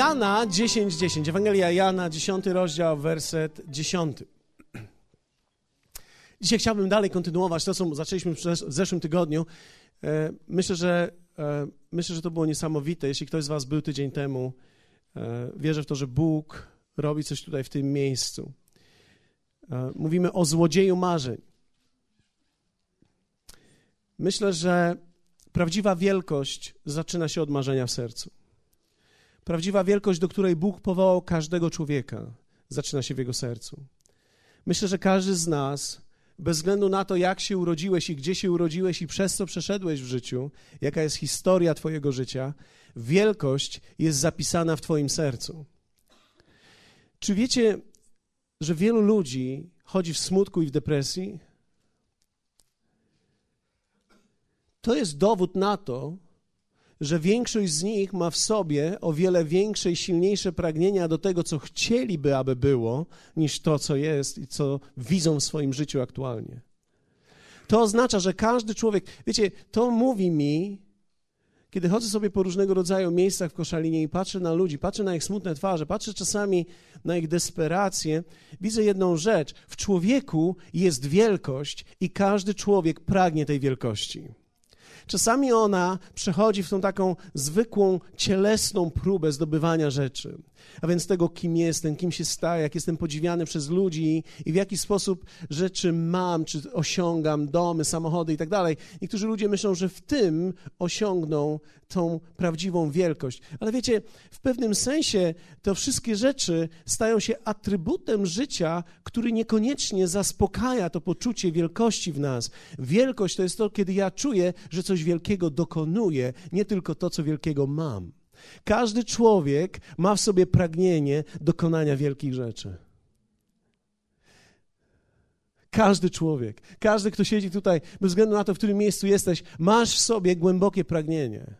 Jana 10:10. 10. Ewangelia Jana, 10 rozdział, werset 10. Dzisiaj chciałbym dalej kontynuować to, co zaczęliśmy w zeszłym tygodniu. E, myślę, że, e, myślę, że to było niesamowite. Jeśli ktoś z Was był tydzień temu, e, wierzę w to, że Bóg robi coś tutaj w tym miejscu. Mówimy o złodzieju marzeń. Myślę, że prawdziwa wielkość zaczyna się od marzenia w sercu. Prawdziwa wielkość, do której Bóg powołał każdego człowieka, zaczyna się w jego sercu. Myślę, że każdy z nas, bez względu na to, jak się urodziłeś i gdzie się urodziłeś i przez co przeszedłeś w życiu, jaka jest historia Twojego życia, wielkość jest zapisana w Twoim sercu. Czy wiecie, że wielu ludzi chodzi w smutku i w depresji? To jest dowód na to, że większość z nich ma w sobie o wiele większe i silniejsze pragnienia do tego, co chcieliby, aby było, niż to, co jest i co widzą w swoim życiu aktualnie. To oznacza, że każdy człowiek, wiecie, to mówi mi, kiedy chodzę sobie po różnego rodzaju miejscach w Koszalinie i patrzę na ludzi, patrzę na ich smutne twarze, patrzę czasami na ich desperację, widzę jedną rzecz. W człowieku jest wielkość i każdy człowiek pragnie tej wielkości. Czasami ona przechodzi w tą taką zwykłą, cielesną próbę zdobywania rzeczy. A więc tego, kim jestem, kim się staję, jak jestem podziwiany przez ludzi i w jaki sposób rzeczy mam, czy osiągam, domy, samochody i tak dalej. Niektórzy ludzie myślą, że w tym osiągną tą prawdziwą wielkość. Ale wiecie, w pewnym sensie to wszystkie rzeczy stają się atrybutem życia, który niekoniecznie zaspokaja to poczucie wielkości w nas. Wielkość to jest to, kiedy ja czuję, że coś wielkiego dokonuję, nie tylko to, co wielkiego mam. Każdy człowiek ma w sobie pragnienie dokonania wielkich rzeczy. Każdy człowiek, każdy, kto siedzi tutaj, bez względu na to, w którym miejscu jesteś, masz w sobie głębokie pragnienie,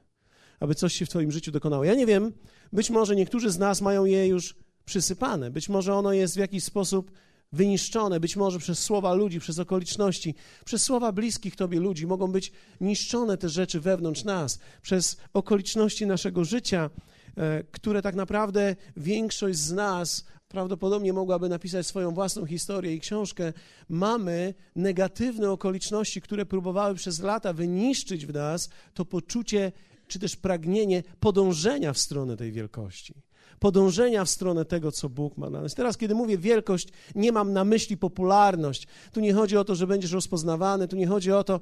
aby coś się w Twoim życiu dokonało. Ja nie wiem, być może niektórzy z nas mają je już przysypane, być może ono jest w jakiś sposób wyniszczone, być może przez słowa ludzi, przez okoliczności, przez słowa bliskich Tobie ludzi. Mogą być niszczone te rzeczy wewnątrz nas, przez okoliczności naszego życia, e, które tak naprawdę większość z nas prawdopodobnie mogłaby napisać swoją własną historię i książkę. Mamy negatywne okoliczności, które próbowały przez lata wyniszczyć w nas to poczucie czy też pragnienie podążenia w stronę tej wielkości podążenia w stronę tego, co Bóg ma dla nas. Teraz, kiedy mówię wielkość, nie mam na myśli popularność. Tu nie chodzi o to, że będziesz rozpoznawany, tu nie chodzi o to.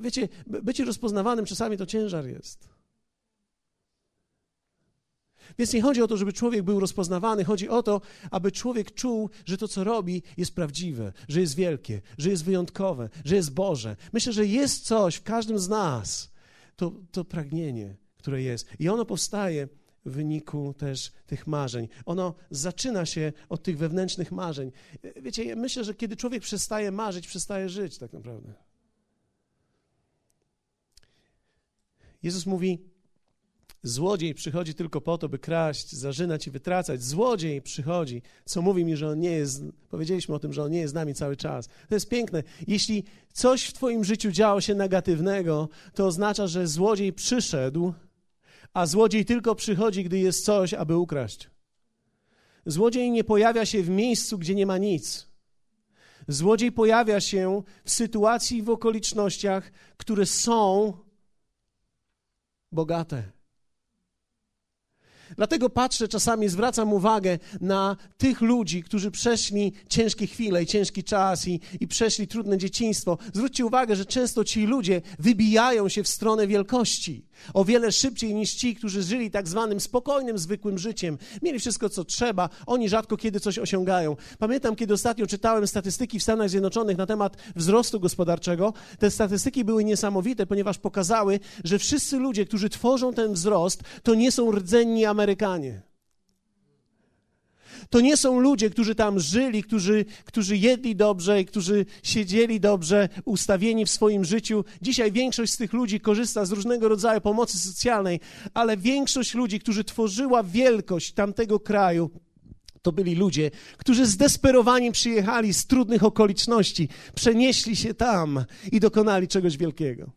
Wiecie, bycie rozpoznawanym czasami to ciężar jest. Więc nie chodzi o to, żeby człowiek był rozpoznawany, chodzi o to, aby człowiek czuł, że to, co robi, jest prawdziwe, że jest wielkie, że jest wyjątkowe, że jest Boże. Myślę, że jest coś w każdym z nas, to, to pragnienie, które jest. I ono powstaje wyniku też tych marzeń. Ono zaczyna się od tych wewnętrznych marzeń. Wiecie, myślę, że kiedy człowiek przestaje marzyć, przestaje żyć tak naprawdę. Jezus mówi: Złodziej przychodzi tylko po to, by kraść, zarzynać i wytracać. Złodziej przychodzi, co mówi mi, że on nie jest. Powiedzieliśmy o tym, że on nie jest z nami cały czas. To jest piękne. Jeśli coś w Twoim życiu działo się negatywnego, to oznacza, że złodziej przyszedł a złodziej tylko przychodzi, gdy jest coś, aby ukraść. Złodziej nie pojawia się w miejscu, gdzie nie ma nic. Złodziej pojawia się w sytuacji i w okolicznościach, które są bogate. Dlatego patrzę czasami, zwracam uwagę na tych ludzi, którzy przeszli ciężkie chwile i ciężki czas i, i przeszli trudne dzieciństwo. Zwróćcie uwagę, że często ci ludzie wybijają się w stronę wielkości o wiele szybciej niż ci, którzy żyli tak zwanym spokojnym, zwykłym życiem. Mieli wszystko, co trzeba, oni rzadko kiedy coś osiągają. Pamiętam, kiedy ostatnio czytałem statystyki w Stanach Zjednoczonych na temat wzrostu gospodarczego. Te statystyki były niesamowite, ponieważ pokazały, że wszyscy ludzie, którzy tworzą ten wzrost, to nie są rdzenni Amerykanie. To nie są ludzie, którzy tam żyli, którzy, którzy jedli dobrze i którzy siedzieli dobrze, ustawieni w swoim życiu. Dzisiaj większość z tych ludzi korzysta z różnego rodzaju pomocy socjalnej, ale większość ludzi, którzy tworzyła wielkość tamtego kraju, to byli ludzie, którzy zdesperowani przyjechali z trudnych okoliczności, przenieśli się tam i dokonali czegoś wielkiego.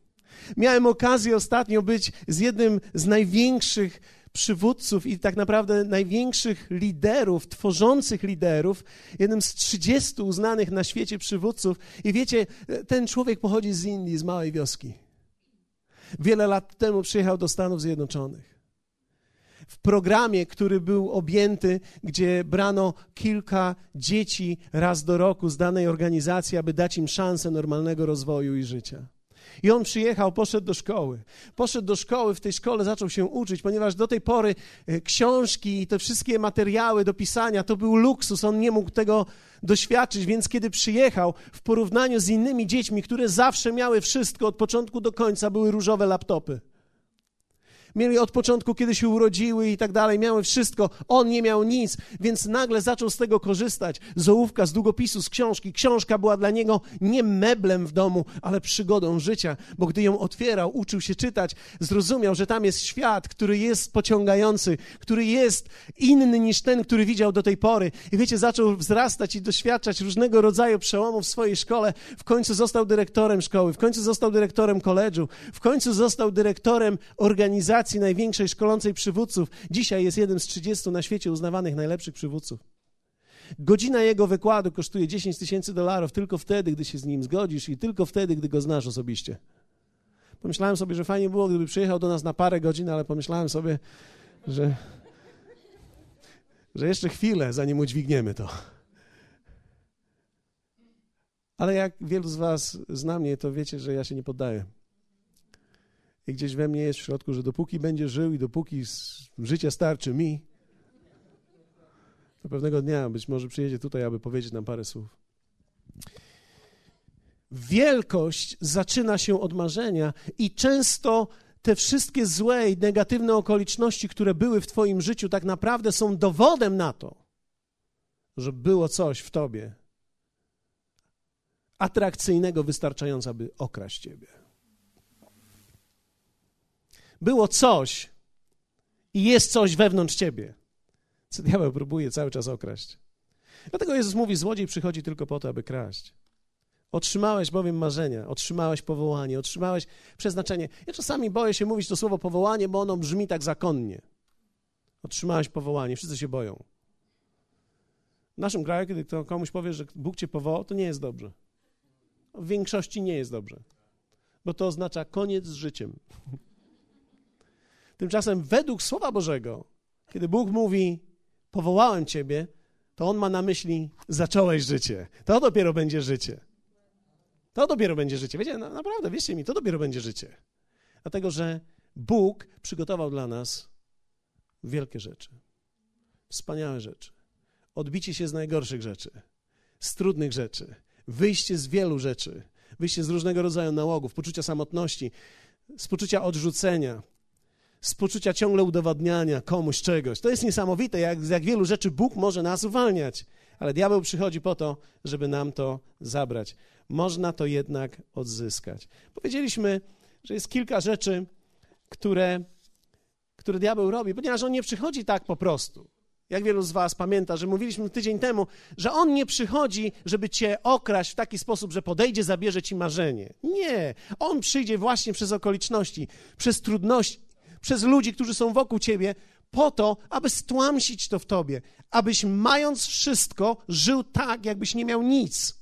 Miałem okazję ostatnio być z jednym z największych przywódców i tak naprawdę największych liderów, tworzących liderów, jednym z 30 uznanych na świecie przywódców. I wiecie, ten człowiek pochodzi z Indii, z małej wioski. Wiele lat temu przyjechał do Stanów Zjednoczonych. W programie, który był objęty, gdzie brano kilka dzieci raz do roku z danej organizacji, aby dać im szansę normalnego rozwoju i życia. I on przyjechał, poszedł do szkoły. Poszedł do szkoły, w tej szkole zaczął się uczyć, ponieważ do tej pory e, książki i te wszystkie materiały do pisania to był luksus. On nie mógł tego doświadczyć, więc kiedy przyjechał, w porównaniu z innymi dziećmi, które zawsze miały wszystko od początku do końca, były różowe laptopy. Mieli od początku, kiedy się urodziły i tak dalej, miały wszystko. On nie miał nic, więc nagle zaczął z tego korzystać. Z ołówka, z długopisu, z książki. Książka była dla niego nie meblem w domu, ale przygodą życia, bo gdy ją otwierał, uczył się czytać, zrozumiał, że tam jest świat, który jest pociągający, który jest inny niż ten, który widział do tej pory. I wiecie, zaczął wzrastać i doświadczać różnego rodzaju przełomów w swojej szkole. W końcu został dyrektorem szkoły, w końcu został dyrektorem koledżu, w końcu został dyrektorem organizacji największej szkolącej przywódców. Dzisiaj jest jeden z 30 na świecie uznawanych najlepszych przywódców. Godzina jego wykładu kosztuje 10 tysięcy dolarów tylko wtedy, gdy się z nim zgodzisz i tylko wtedy, gdy go znasz osobiście. Pomyślałem sobie, że fajnie było, gdyby przyjechał do nas na parę godzin, ale pomyślałem sobie, że, że jeszcze chwilę, zanim udźwigniemy to. Ale jak wielu z Was zna mnie, to wiecie, że ja się nie poddaję. I gdzieś we mnie jest w środku, że dopóki będzie żył i dopóki życie starczy mi, to pewnego dnia być może przyjedzie tutaj, aby powiedzieć nam parę słów. Wielkość zaczyna się od marzenia i często te wszystkie złe i negatywne okoliczności, które były w Twoim życiu, tak naprawdę są dowodem na to, że było coś w Tobie atrakcyjnego, wystarczająco, aby okraść Ciebie było coś i jest coś wewnątrz ciebie, co diabeł próbuje cały czas okraść. Dlatego Jezus mówi, złodziej przychodzi tylko po to, aby kraść. Otrzymałeś bowiem marzenia, otrzymałeś powołanie, otrzymałeś przeznaczenie. Ja czasami boję się mówić to słowo powołanie, bo ono brzmi tak zakonnie. Otrzymałeś powołanie, wszyscy się boją. W naszym kraju, kiedy ktoś komuś powie, że Bóg cię powołał, to nie jest dobrze. W większości nie jest dobrze, bo to oznacza koniec z życiem. Tymczasem według Słowa Bożego, kiedy Bóg mówi, powołałem Ciebie, to On ma na myśli, zacząłeś życie. To dopiero będzie życie. To dopiero będzie życie. Wiecie, no, naprawdę, wierzcie mi, to dopiero będzie życie. Dlatego, że Bóg przygotował dla nas wielkie rzeczy, wspaniałe rzeczy. Odbicie się z najgorszych rzeczy, z trudnych rzeczy, wyjście z wielu rzeczy, wyjście z różnego rodzaju nałogów, poczucia samotności, z poczucia odrzucenia, z poczucia ciągle udowadniania komuś czegoś. To jest niesamowite, jak, jak wielu rzeczy Bóg może nas uwalniać, ale diabeł przychodzi po to, żeby nam to zabrać. Można to jednak odzyskać. Powiedzieliśmy, że jest kilka rzeczy, które, które diabeł robi, ponieważ on nie przychodzi tak po prostu. Jak wielu z Was pamięta, że mówiliśmy tydzień temu, że on nie przychodzi, żeby cię okraść w taki sposób, że podejdzie, zabierze ci marzenie. Nie. On przyjdzie właśnie przez okoliczności, przez trudności, przez ludzi, którzy są wokół ciebie, po to, aby stłamsić to w tobie, abyś mając wszystko, żył tak, jakbyś nie miał nic.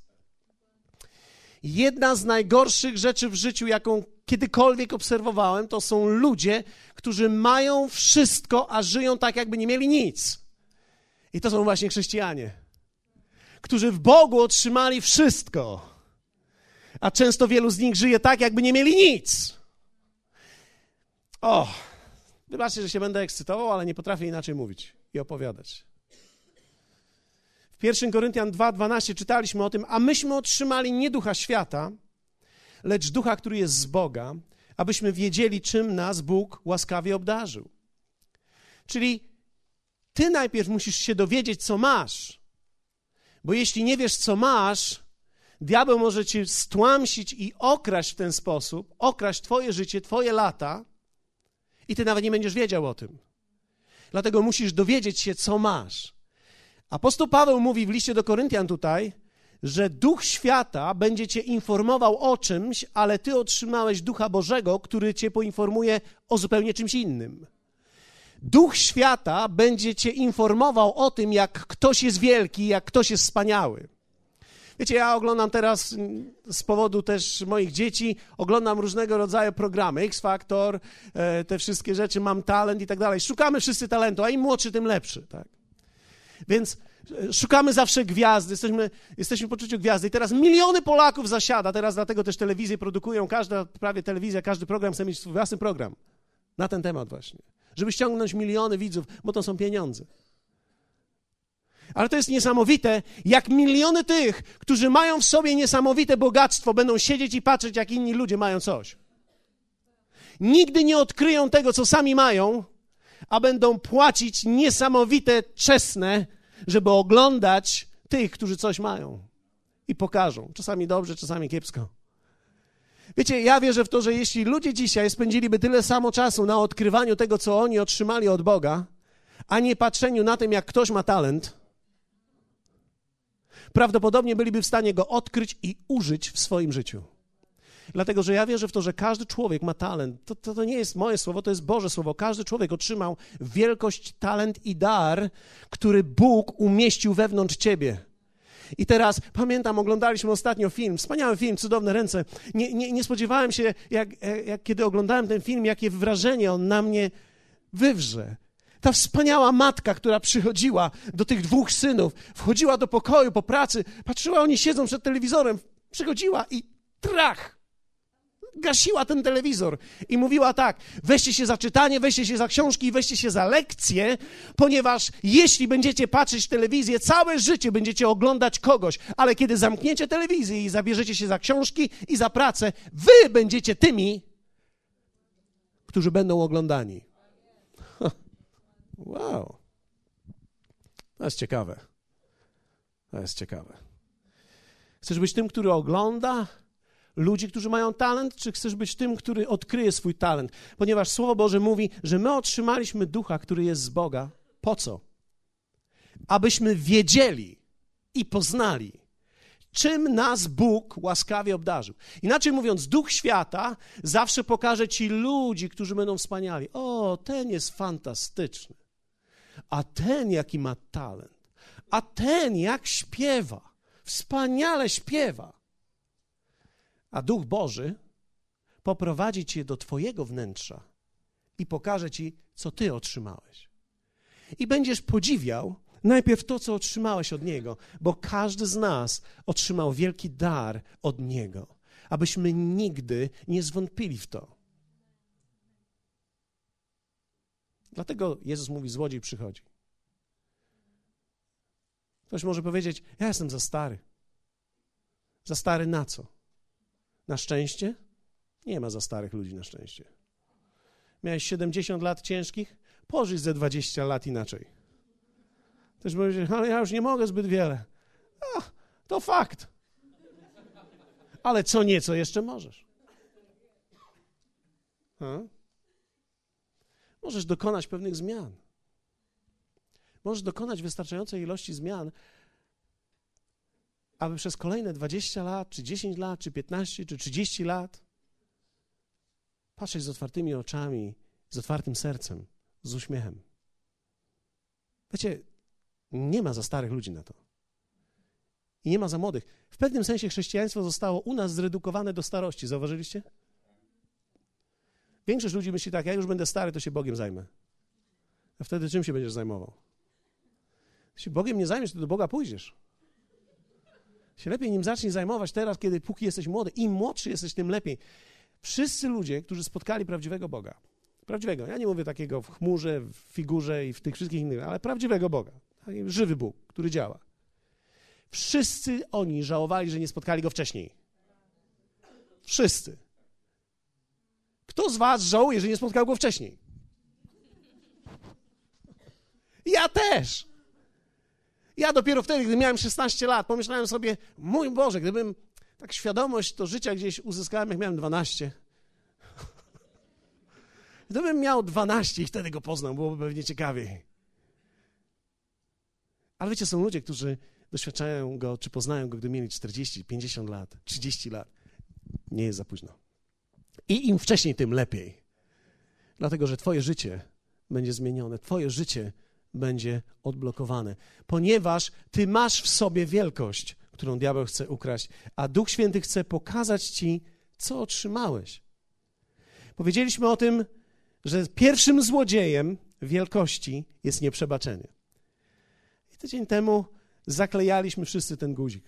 Jedna z najgorszych rzeczy w życiu, jaką kiedykolwiek obserwowałem, to są ludzie, którzy mają wszystko, a żyją tak, jakby nie mieli nic. I to są właśnie chrześcijanie, którzy w Bogu otrzymali wszystko, a często wielu z nich żyje tak, jakby nie mieli nic. O, wybaczcie, że się będę ekscytował, ale nie potrafię inaczej mówić i opowiadać. W 1 Koryntian 2:12 czytaliśmy o tym, a myśmy otrzymali nie ducha świata, lecz ducha, który jest z Boga, abyśmy wiedzieli, czym nas Bóg łaskawie obdarzył. Czyli ty najpierw musisz się dowiedzieć, co masz. Bo jeśli nie wiesz, co masz, diabeł może cię stłamsić i okraść w ten sposób, okraść twoje życie, twoje lata, i ty nawet nie będziesz wiedział o tym. Dlatego musisz dowiedzieć się, co masz. Apostoł Paweł mówi w liście do Koryntian tutaj, że duch świata będzie cię informował o czymś, ale ty otrzymałeś ducha Bożego, który cię poinformuje o zupełnie czymś innym. Duch świata będzie cię informował o tym, jak ktoś jest wielki, jak ktoś jest wspaniały. Wiecie, ja oglądam teraz z powodu też moich dzieci, oglądam różnego rodzaju programy, X Factor, e, te wszystkie rzeczy, mam talent i tak dalej. Szukamy wszyscy talentu, a im młodszy, tym lepszy, tak? Więc e, szukamy zawsze gwiazdy, jesteśmy, jesteśmy w poczuciu gwiazdy. I teraz miliony Polaków zasiada, teraz dlatego też telewizje produkują, każda prawie telewizja, każdy program chce mieć swój własny program na ten temat właśnie. Żeby ściągnąć miliony widzów, bo to są pieniądze. Ale to jest niesamowite, jak miliony tych, którzy mają w sobie niesamowite bogactwo, będą siedzieć i patrzeć, jak inni ludzie mają coś. Nigdy nie odkryją tego, co sami mają, a będą płacić niesamowite czesne, żeby oglądać tych, którzy coś mają. I pokażą. Czasami dobrze, czasami kiepsko. Wiecie, ja wierzę w to, że jeśli ludzie dzisiaj spędziliby tyle samo czasu na odkrywaniu tego, co oni otrzymali od Boga, a nie patrzeniu na tym, jak ktoś ma talent, prawdopodobnie byliby w stanie go odkryć i użyć w swoim życiu. Dlatego, że ja wierzę w to, że każdy człowiek ma talent. To, to, to, nie jest moje słowo, to jest Boże słowo. Każdy człowiek otrzymał wielkość, talent i dar, który Bóg umieścił wewnątrz ciebie. I teraz pamiętam, oglądaliśmy ostatnio film, wspaniały film, cudowne ręce. Nie, nie, nie spodziewałem się, jak, jak kiedy oglądałem ten film, jakie wrażenie on na mnie wywrze. Ta wspaniała matka, która przychodziła do tych dwóch synów, wchodziła do pokoju po pracy, patrzyła, oni siedzą przed telewizorem, przychodziła i trach! Gasiła ten telewizor i mówiła tak: weźcie się za czytanie, weźcie się za książki, weźcie się za lekcje, ponieważ jeśli będziecie patrzeć telewizję, całe życie będziecie oglądać kogoś, ale kiedy zamkniecie telewizję i zabierzecie się za książki i za pracę, wy będziecie tymi, którzy będą oglądani. Wow. To jest ciekawe. To jest ciekawe. Chcesz być tym, który ogląda ludzi, którzy mają talent, czy chcesz być tym, który odkryje swój talent? Ponieważ Słowo Boże mówi, że my otrzymaliśmy ducha, który jest z Boga. Po co? Abyśmy wiedzieli i poznali, czym nas Bóg łaskawie obdarzył. Inaczej mówiąc, duch świata zawsze pokaże ci ludzi, którzy będą wspaniali. O, ten jest fantastyczny a ten jaki ma talent, a ten jak śpiewa, wspaniale śpiewa. A Duch Boży poprowadzi cię do Twojego wnętrza i pokaże Ci, co Ty otrzymałeś. I będziesz podziwiał najpierw to, co otrzymałeś od Niego, bo każdy z nas otrzymał wielki dar od Niego, abyśmy nigdy nie zwątpili w to. Dlatego Jezus mówi, złodziej przychodzi. Ktoś może powiedzieć, ja jestem za stary. Za stary na co? Na szczęście? Nie ma za starych ludzi na szczęście. Miałeś 70 lat ciężkich? Pożyć ze 20 lat inaczej. Też powiedzieć, ale ja już nie mogę zbyt wiele. A, to fakt. Ale co nieco jeszcze możesz. Ha? Możesz dokonać pewnych zmian. Możesz dokonać wystarczającej ilości zmian, aby przez kolejne 20 lat, czy 10 lat, czy 15, czy 30 lat patrzeć z otwartymi oczami, z otwartym sercem, z uśmiechem. Wiecie, nie ma za starych ludzi na to. I nie ma za młodych. W pewnym sensie chrześcijaństwo zostało u nas zredukowane do starości. Zauważyliście? Większość ludzi myśli tak, jak już będę stary, to się Bogiem zajmę. A wtedy czym się będziesz zajmował? Jeśli Bogiem nie zajmiesz, to do Boga pójdziesz. Się lepiej nim zacznij zajmować teraz, kiedy póki jesteś młody. Im młodszy jesteś, tym lepiej. Wszyscy ludzie, którzy spotkali prawdziwego Boga, prawdziwego, ja nie mówię takiego w chmurze, w figurze i w tych wszystkich innych, ale prawdziwego Boga, żywy Bóg, który działa. Wszyscy oni żałowali, że nie spotkali Go wcześniej. Wszyscy. Kto z was żałuje, że nie spotkał go wcześniej? Ja też. Ja dopiero wtedy, gdy miałem 16 lat, pomyślałem sobie, mój Boże, gdybym tak świadomość to życia gdzieś uzyskałem, jak miałem 12. Gdybym miał 12 i wtedy go poznał, byłoby pewnie ciekawiej. Ale wiecie, są ludzie, którzy doświadczają go, czy poznają go, gdy mieli 40, 50 lat, 30 lat. Nie jest za późno. I im wcześniej, tym lepiej. Dlatego, że Twoje życie będzie zmienione, Twoje życie będzie odblokowane, ponieważ Ty masz w sobie wielkość, którą diabeł chce ukraść, a Duch Święty chce pokazać Ci, co otrzymałeś. Powiedzieliśmy o tym, że pierwszym złodziejem wielkości jest nieprzebaczenie. I tydzień temu zaklejaliśmy wszyscy ten guzik.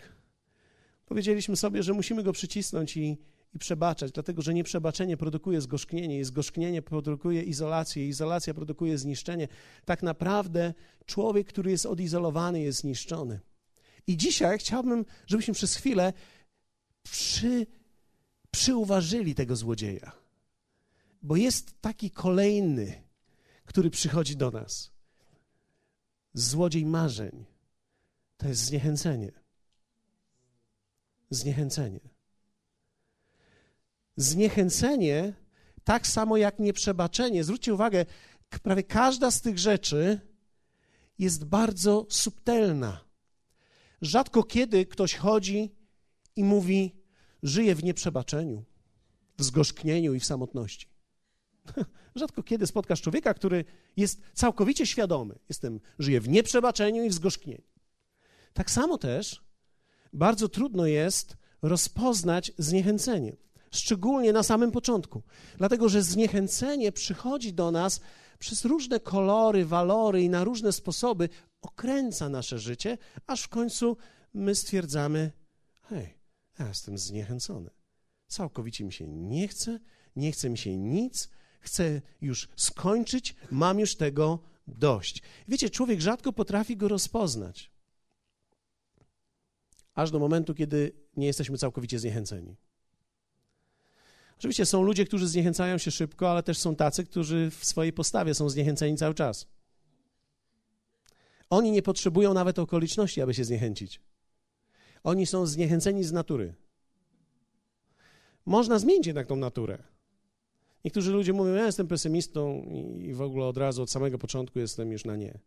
Powiedzieliśmy sobie, że musimy go przycisnąć i, i przebaczać, dlatego że nieprzebaczenie produkuje zgorzknienie i zgorzknienie produkuje izolację, izolacja produkuje zniszczenie. Tak naprawdę człowiek, który jest odizolowany, jest zniszczony. I dzisiaj chciałbym, żebyśmy przez chwilę przy, przyuważyli tego złodzieja, bo jest taki kolejny, który przychodzi do nas. Złodziej marzeń to jest zniechęcenie. Zniechęcenie. Zniechęcenie, tak samo jak nieprzebaczenie. Zwróćcie uwagę, prawie każda z tych rzeczy jest bardzo subtelna. Rzadko kiedy ktoś chodzi i mówi: Żyję w nieprzebaczeniu, w zgorzknieniu i w samotności. Rzadko kiedy spotkasz człowieka, który jest całkowicie świadomy. Jestem, żyję w nieprzebaczeniu i w zgorzknieniu. Tak samo też bardzo trudno jest rozpoznać zniechęcenie, szczególnie na samym początku, dlatego że zniechęcenie przychodzi do nas przez różne kolory, walory i na różne sposoby okręca nasze życie, aż w końcu my stwierdzamy: hej, ja jestem zniechęcony. Całkowicie mi się nie chce, nie chce mi się nic, chcę już skończyć, mam już tego dość. Wiecie, człowiek rzadko potrafi go rozpoznać aż do momentu, kiedy nie jesteśmy całkowicie zniechęceni. Oczywiście są ludzie, którzy zniechęcają się szybko, ale też są tacy, którzy w swojej postawie są zniechęceni cały czas. Oni nie potrzebują nawet okoliczności, aby się zniechęcić. Oni są zniechęceni z natury. Można zmienić jednak tą naturę. Niektórzy ludzie mówią, ja jestem pesymistą i w ogóle od razu, od samego początku jestem już na nie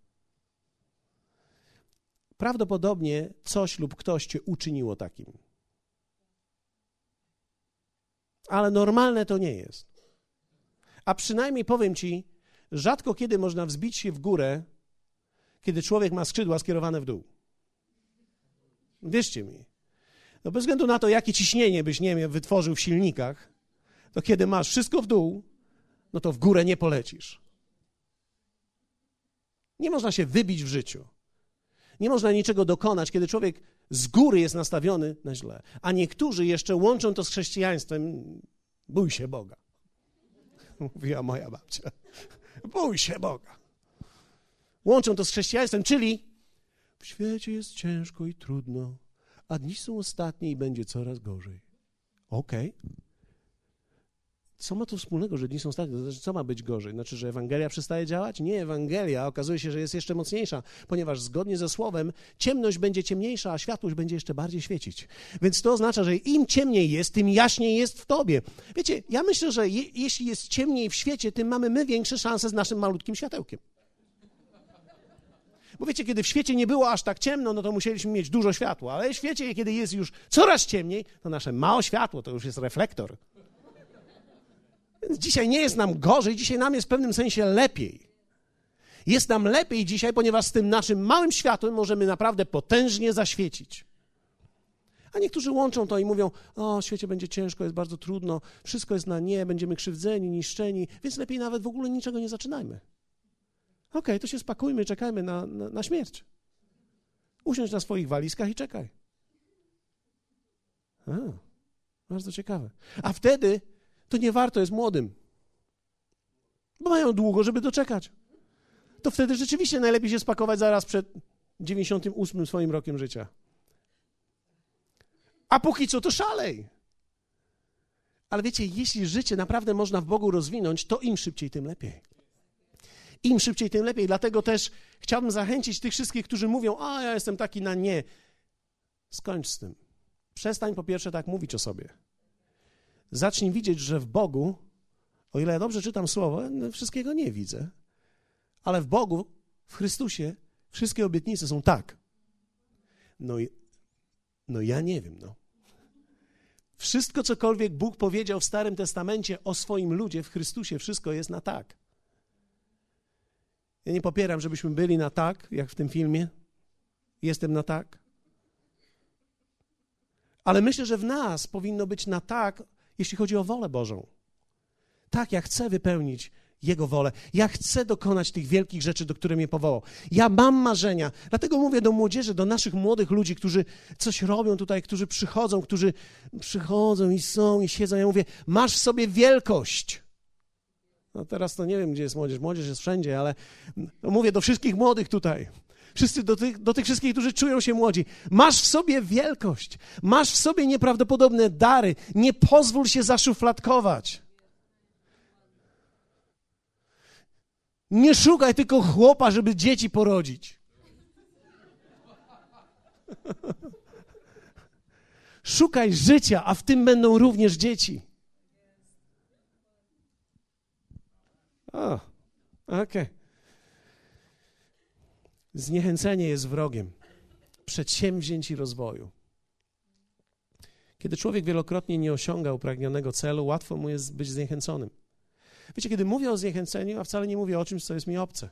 prawdopodobnie coś lub ktoś cię uczyniło takim. Ale normalne to nie jest. A przynajmniej powiem ci, rzadko kiedy można wzbić się w górę, kiedy człowiek ma skrzydła skierowane w dół. Wierzcie mi. No bez względu na to, jakie ciśnienie byś, nie wiem, wytworzył w silnikach, to kiedy masz wszystko w dół, no to w górę nie polecisz. Nie można się wybić w życiu. Nie można niczego dokonać, kiedy człowiek z góry jest nastawiony na źle. A niektórzy jeszcze łączą to z chrześcijaństwem. Bój się Boga. Mówiła moja babcia. Bój się Boga. Łączą to z chrześcijaństwem, czyli w świecie jest ciężko i trudno, a dni są ostatnie i będzie coraz gorzej. Okej. Okay. Co ma to wspólnego, że dni są ostatnie? To znaczy, co ma być gorzej? Znaczy, że Ewangelia przestaje działać? Nie, Ewangelia okazuje się, że jest jeszcze mocniejsza, ponieważ zgodnie ze Słowem ciemność będzie ciemniejsza, a światłość będzie jeszcze bardziej świecić. Więc to oznacza, że im ciemniej jest, tym jaśniej jest w tobie. Wiecie, ja myślę, że je, jeśli jest ciemniej w świecie, tym mamy my większe szanse z naszym malutkim światełkiem. Bo wiecie, kiedy w świecie nie było aż tak ciemno, no to musieliśmy mieć dużo światła, ale w świecie, kiedy jest już coraz ciemniej, to nasze małe światło to już jest reflektor. Więc dzisiaj nie jest nam gorzej, dzisiaj nam jest w pewnym sensie lepiej. Jest nam lepiej dzisiaj, ponieważ z tym naszym małym światłem możemy naprawdę potężnie zaświecić. A niektórzy łączą to i mówią: O, świecie będzie ciężko, jest bardzo trudno, wszystko jest na nie, będziemy krzywdzeni, niszczeni, więc lepiej nawet w ogóle niczego nie zaczynajmy. Okej, okay, to się spakujmy, czekajmy na, na, na śmierć. Usiądź na swoich walizkach i czekaj. A, bardzo ciekawe. A wtedy to nie warto jest młodym. Bo mają długo, żeby doczekać. To wtedy rzeczywiście najlepiej się spakować zaraz przed 98 swoim rokiem życia. A póki co to szalej. Ale wiecie, jeśli życie naprawdę można w Bogu rozwinąć, to im szybciej, tym lepiej. Im szybciej, tym lepiej. Dlatego też chciałbym zachęcić tych wszystkich, którzy mówią: A ja jestem taki na nie. Skończ z tym. Przestań po pierwsze tak mówić o sobie zacznij widzieć, że w Bogu, o ile ja dobrze czytam słowo, wszystkiego nie widzę, ale w Bogu, w Chrystusie, wszystkie obietnice są tak. No, no ja nie wiem, no. Wszystko, cokolwiek Bóg powiedział w Starym Testamencie o swoim ludzie w Chrystusie, wszystko jest na tak. Ja nie popieram, żebyśmy byli na tak, jak w tym filmie. Jestem na tak. Ale myślę, że w nas powinno być na tak, jeśli chodzi o wolę Bożą. Tak, ja chcę wypełnić Jego wolę. Ja chcę dokonać tych wielkich rzeczy, do których mnie powołał. Ja mam marzenia. Dlatego mówię do młodzieży, do naszych młodych ludzi, którzy coś robią tutaj, którzy przychodzą, którzy przychodzą i są i siedzą. Ja mówię, masz w sobie wielkość. No teraz to nie wiem, gdzie jest młodzież. Młodzież jest wszędzie, ale mówię do wszystkich młodych tutaj. Wszyscy do tych, do tych wszystkich, którzy czują się młodzi. Masz w sobie wielkość, masz w sobie nieprawdopodobne dary. Nie pozwól się zaszufladkować. Nie szukaj tylko chłopa, żeby dzieci porodzić. Szukaj życia, a w tym będą również dzieci. O, okej. Okay. Zniechęcenie jest wrogiem przedsięwzięć i rozwoju. Kiedy człowiek wielokrotnie nie osiąga upragnionego celu, łatwo mu jest być zniechęconym. Wiecie, kiedy mówię o zniechęceniu, a wcale nie mówię o czymś, co jest mi obce.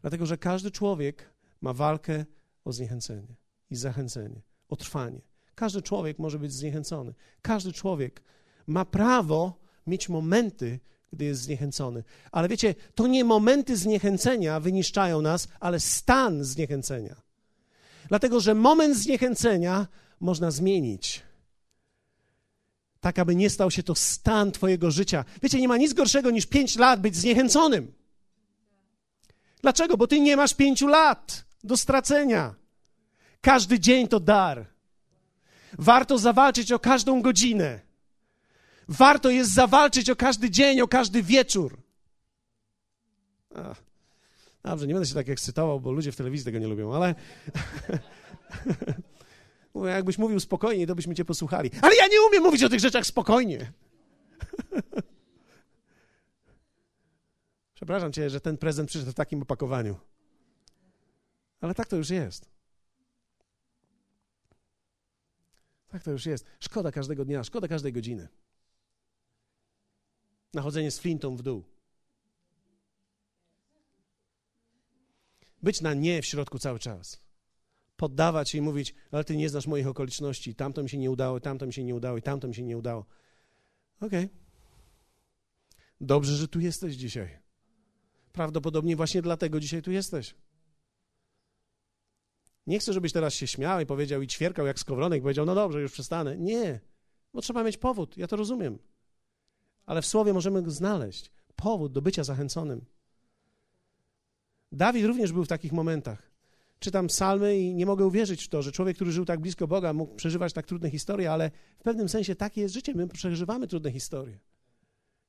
Dlatego, że każdy człowiek ma walkę o zniechęcenie i zachęcenie, o trwanie. Każdy człowiek może być zniechęcony. Każdy człowiek ma prawo mieć momenty, gdy jest zniechęcony. Ale wiecie, to nie momenty zniechęcenia wyniszczają nas, ale stan zniechęcenia. Dlatego, że moment zniechęcenia można zmienić. Tak, aby nie stał się to stan Twojego życia. Wiecie, nie ma nic gorszego niż pięć lat być zniechęconym. Dlaczego? Bo Ty nie masz pięciu lat do stracenia. Każdy dzień to dar. Warto zawalczyć o każdą godzinę. Warto jest zawalczyć o każdy dzień, o każdy wieczór. Ach, dobrze, nie będę się tak ekscytował, bo ludzie w telewizji tego nie lubią, ale. Mówię, jakbyś mówił spokojnie, to byśmy cię posłuchali. Ale ja nie umiem mówić o tych rzeczach spokojnie. Przepraszam cię, że ten prezent przyszedł w takim opakowaniu. Ale tak to już jest. Tak to już jest. Szkoda każdego dnia, szkoda każdej godziny nachodzenie z flintą w dół. Być na nie w środku cały czas. Poddawać się i mówić, ale ty nie znasz moich okoliczności, tamto mi się nie udało, tamto mi się nie udało i tamto mi się nie udało. Okej. Okay. Dobrze, że tu jesteś dzisiaj. Prawdopodobnie właśnie dlatego dzisiaj tu jesteś. Nie chcę, żebyś teraz się śmiał i powiedział i ćwierkał jak skowronek, powiedział, no dobrze, już przestanę. Nie, bo trzeba mieć powód, ja to rozumiem ale w słowie możemy znaleźć powód do bycia zachęconym. Dawid również był w takich momentach. Czytam psalmy i nie mogę uwierzyć w to, że człowiek, który żył tak blisko Boga, mógł przeżywać tak trudne historie, ale w pewnym sensie takie jest życie. My przeżywamy trudne historie.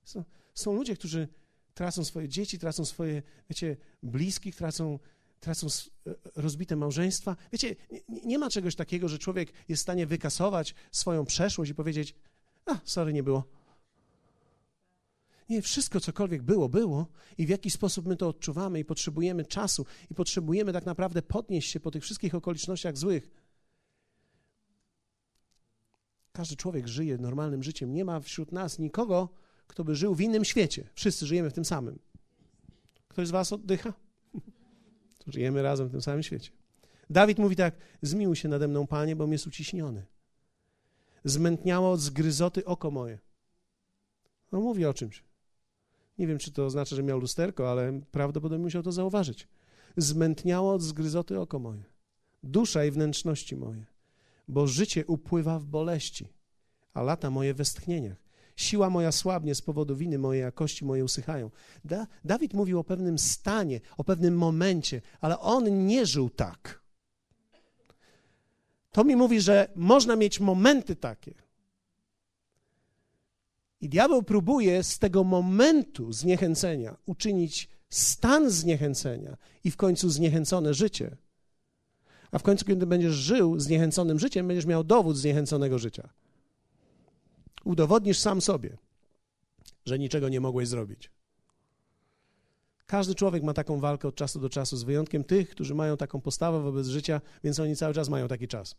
Są, są ludzie, którzy tracą swoje dzieci, tracą swoje, wiecie, bliskich, tracą, tracą e, rozbite małżeństwa. Wiecie, nie, nie ma czegoś takiego, że człowiek jest w stanie wykasować swoją przeszłość i powiedzieć, a, sorry, nie było. Nie, wszystko cokolwiek było, było i w jaki sposób my to odczuwamy i potrzebujemy czasu i potrzebujemy tak naprawdę podnieść się po tych wszystkich okolicznościach złych. Każdy człowiek żyje normalnym życiem. Nie ma wśród nas nikogo, kto by żył w innym świecie. Wszyscy żyjemy w tym samym. Ktoś z was oddycha? Żyjemy razem w tym samym świecie. Dawid mówi tak: Zmiłuj się nade mną, panie, bo mnie jest uciśniony. Zmętniało od zgryzoty oko moje. No mówi o czymś. Nie wiem, czy to oznacza, że miał lusterko, ale prawdopodobnie musiał to zauważyć. Zmętniało od zgryzoty oko moje, dusza i wnętrzności moje, bo życie upływa w boleści, a lata moje westchnieniach. Siła moja słabnie z powodu winy mojej, a kości moje usychają. Da, Dawid mówił o pewnym stanie, o pewnym momencie, ale on nie żył tak. To mi mówi, że można mieć momenty takie, i diabeł próbuje z tego momentu zniechęcenia uczynić stan zniechęcenia i w końcu zniechęcone życie. A w końcu, kiedy będziesz żył zniechęconym życiem, będziesz miał dowód zniechęconego życia. Udowodnisz sam sobie, że niczego nie mogłeś zrobić. Każdy człowiek ma taką walkę od czasu do czasu, z wyjątkiem tych, którzy mają taką postawę wobec życia, więc oni cały czas mają taki czas.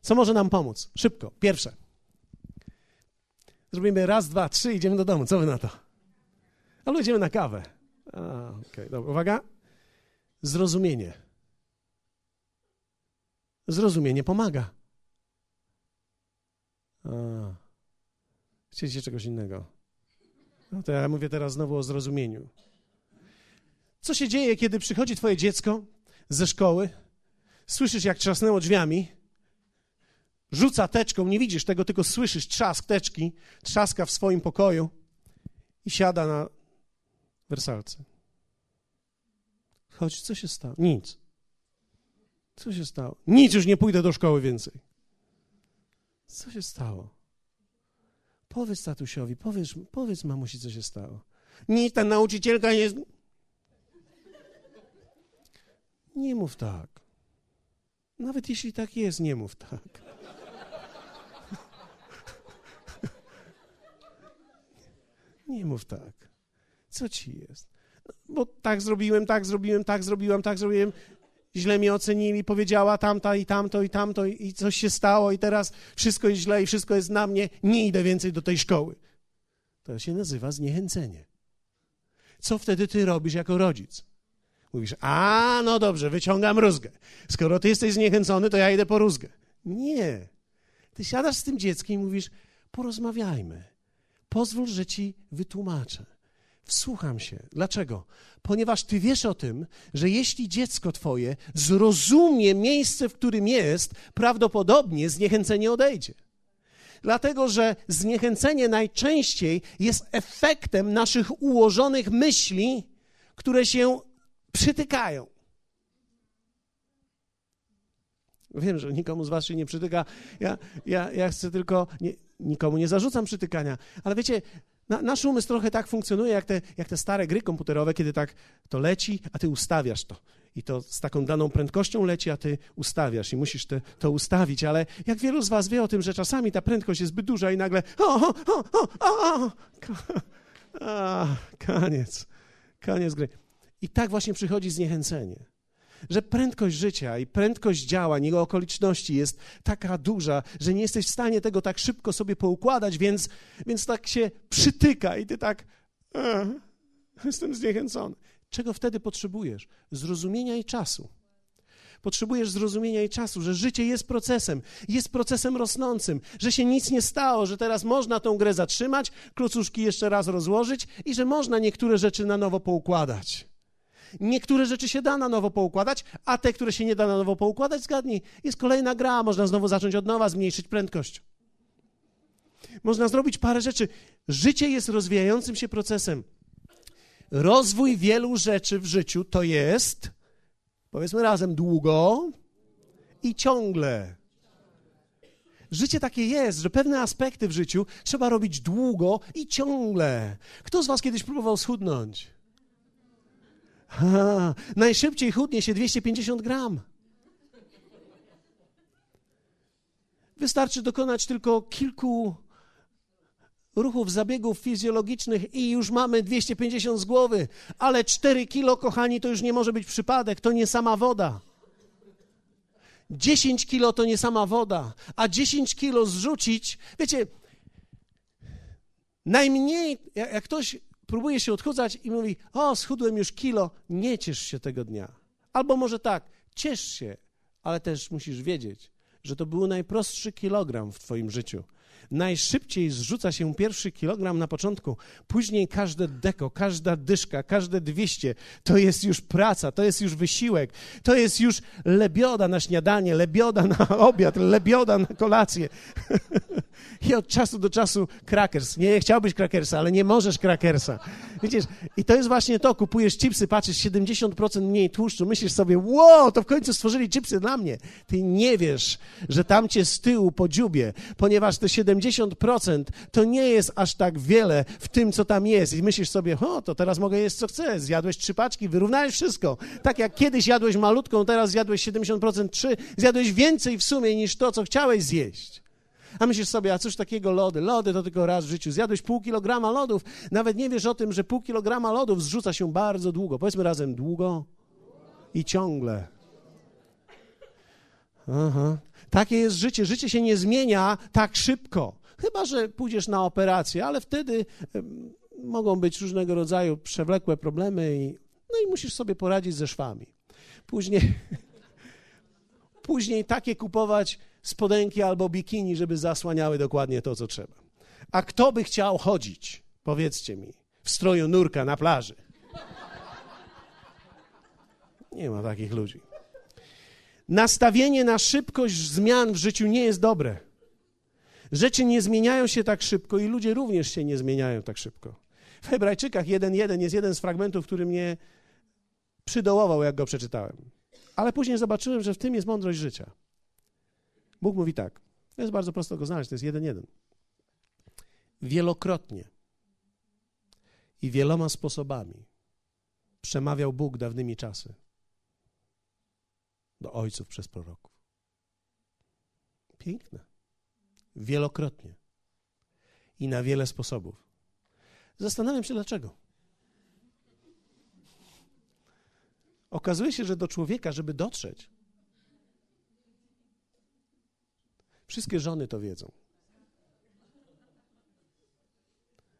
Co może nam pomóc? Szybko. Pierwsze. Zrobimy raz, dwa, trzy, idziemy do domu. Co wy na to? Ale idziemy na kawę. A, okay, dobra. Uwaga. Zrozumienie. Zrozumienie pomaga. A. Chcieliście czegoś innego. No to ja mówię teraz znowu o zrozumieniu. Co się dzieje, kiedy przychodzi twoje dziecko ze szkoły, słyszysz, jak trzasnęło drzwiami, rzuca teczką, nie widzisz tego, tylko słyszysz trzask teczki, trzaska w swoim pokoju i siada na wersalce. Chodź, co się stało? Nic. Co się stało? Nic, już nie pójdę do szkoły więcej. Co się stało? Powiedz tatusiowi, powiedz, powiedz mamusi, co się stało. Nic, ta nauczycielka jest... Nie mów tak. Nawet jeśli tak jest, nie mów tak. Nie mów tak. Co ci jest? No, bo tak zrobiłem, tak zrobiłem, tak zrobiłam, tak zrobiłem. Źle mnie ocenili, powiedziała tamta i tamto i tamto i coś się stało i teraz wszystko jest źle i wszystko jest na mnie. Nie idę więcej do tej szkoły. To się nazywa zniechęcenie. Co wtedy ty robisz jako rodzic? Mówisz, a no dobrze, wyciągam rózgę. Skoro ty jesteś zniechęcony, to ja idę po rózgę. Nie. Ty siadasz z tym dzieckiem i mówisz, porozmawiajmy. Pozwól, że ci wytłumaczę. Wsłucham się. Dlaczego? Ponieważ ty wiesz o tym, że jeśli dziecko twoje zrozumie miejsce, w którym jest, prawdopodobnie zniechęcenie odejdzie. Dlatego, że zniechęcenie najczęściej jest efektem naszych ułożonych myśli, które się przytykają. Wiem, że nikomu z Was się nie przytyka. Ja, ja, ja chcę tylko. Nie, nikomu nie zarzucam przytykania, ale wiecie, na, nasz umysł trochę tak funkcjonuje, jak te, jak te stare gry komputerowe, kiedy tak to leci, a ty ustawiasz to. I to z taką daną prędkością leci, a ty ustawiasz i musisz te, to ustawić. Ale jak wielu z was wie o tym, że czasami ta prędkość jest zbyt duża i nagle o, o, o, o, o, o. A, koniec, koniec gry. I tak właśnie przychodzi zniechęcenie że prędkość życia i prędkość działań, jego okoliczności jest taka duża, że nie jesteś w stanie tego tak szybko sobie poukładać, więc, więc tak się przytyka i ty tak, jestem zniechęcony. Czego wtedy potrzebujesz? Zrozumienia i czasu. Potrzebujesz zrozumienia i czasu, że życie jest procesem, jest procesem rosnącym, że się nic nie stało, że teraz można tą grę zatrzymać, klocuszki jeszcze raz rozłożyć i że można niektóre rzeczy na nowo poukładać. Niektóre rzeczy się da na nowo poukładać, a te, które się nie da na nowo poukładać, zgadnij, jest kolejna gra, można znowu zacząć od nowa, zmniejszyć prędkość. Można zrobić parę rzeczy. Życie jest rozwijającym się procesem. Rozwój wielu rzeczy w życiu to jest, powiedzmy razem, długo i ciągle. Życie takie jest, że pewne aspekty w życiu trzeba robić długo i ciągle. Kto z Was kiedyś próbował schudnąć? Ha, najszybciej chudnie się 250 gram. Wystarczy dokonać tylko kilku ruchów, zabiegów fizjologicznych i już mamy 250 z głowy. Ale 4 kilo, kochani, to już nie może być przypadek, to nie sama woda. 10 kilo to nie sama woda, a 10 kilo zrzucić, wiecie, najmniej, jak ktoś próbuje się odchudzać i mówi: O, schudłem już kilo, nie ciesz się tego dnia. Albo może tak, ciesz się, ale też musisz wiedzieć, że to był najprostszy kilogram w Twoim życiu. Najszybciej zrzuca się pierwszy kilogram na początku, później każde deko, każda dyszka, każde dwieście to jest już praca, to jest już wysiłek, to jest już lebioda na śniadanie, lebioda na obiad, lebioda na kolację. I od czasu do czasu krakers. Nie chciałbyś krakersa, ale nie możesz krakersa. Widzisz, i to jest właśnie to, kupujesz chipsy, patrzysz, 70% mniej tłuszczu, myślisz sobie, wow, to w końcu stworzyli chipsy dla mnie. Ty nie wiesz, że tam cię z tyłu po dziubie, ponieważ te 70% to nie jest aż tak wiele w tym, co tam jest. I myślisz sobie, o, to teraz mogę jeść, co chcę. Zjadłeś trzy paczki, wyrównałeś wszystko. Tak jak kiedyś jadłeś malutką, teraz zjadłeś 70% trzy, zjadłeś więcej w sumie niż to, co chciałeś zjeść. A myślisz sobie, a cóż takiego lody? Lody to tylko raz w życiu. Zjadłeś pół kilograma lodów, nawet nie wiesz o tym, że pół kilograma lodów zrzuca się bardzo długo. Powiedzmy razem długo i ciągle. Aha. Takie jest życie. Życie się nie zmienia tak szybko. Chyba, że pójdziesz na operację, ale wtedy mogą być różnego rodzaju przewlekłe problemy, i, no i musisz sobie poradzić ze szwami. Później, później takie kupować spodenki albo bikini, żeby zasłaniały dokładnie to, co trzeba. A kto by chciał chodzić, powiedzcie mi, w stroju nurka na plaży? Nie ma takich ludzi. Nastawienie na szybkość zmian w życiu nie jest dobre. Rzeczy nie zmieniają się tak szybko i ludzie również się nie zmieniają tak szybko. W Hebrajczykach 1.1 jest jeden z fragmentów, który mnie przydołował, jak go przeczytałem. Ale później zobaczyłem, że w tym jest mądrość życia. Bóg mówi tak. To jest bardzo prosto go znaleźć, to jest 1.1. Wielokrotnie i wieloma sposobami przemawiał Bóg dawnymi czasy do ojców przez proroków. Piękne. Wielokrotnie i na wiele sposobów. Zastanawiam się dlaczego. Okazuje się, że do człowieka, żeby dotrzeć, wszystkie żony to wiedzą.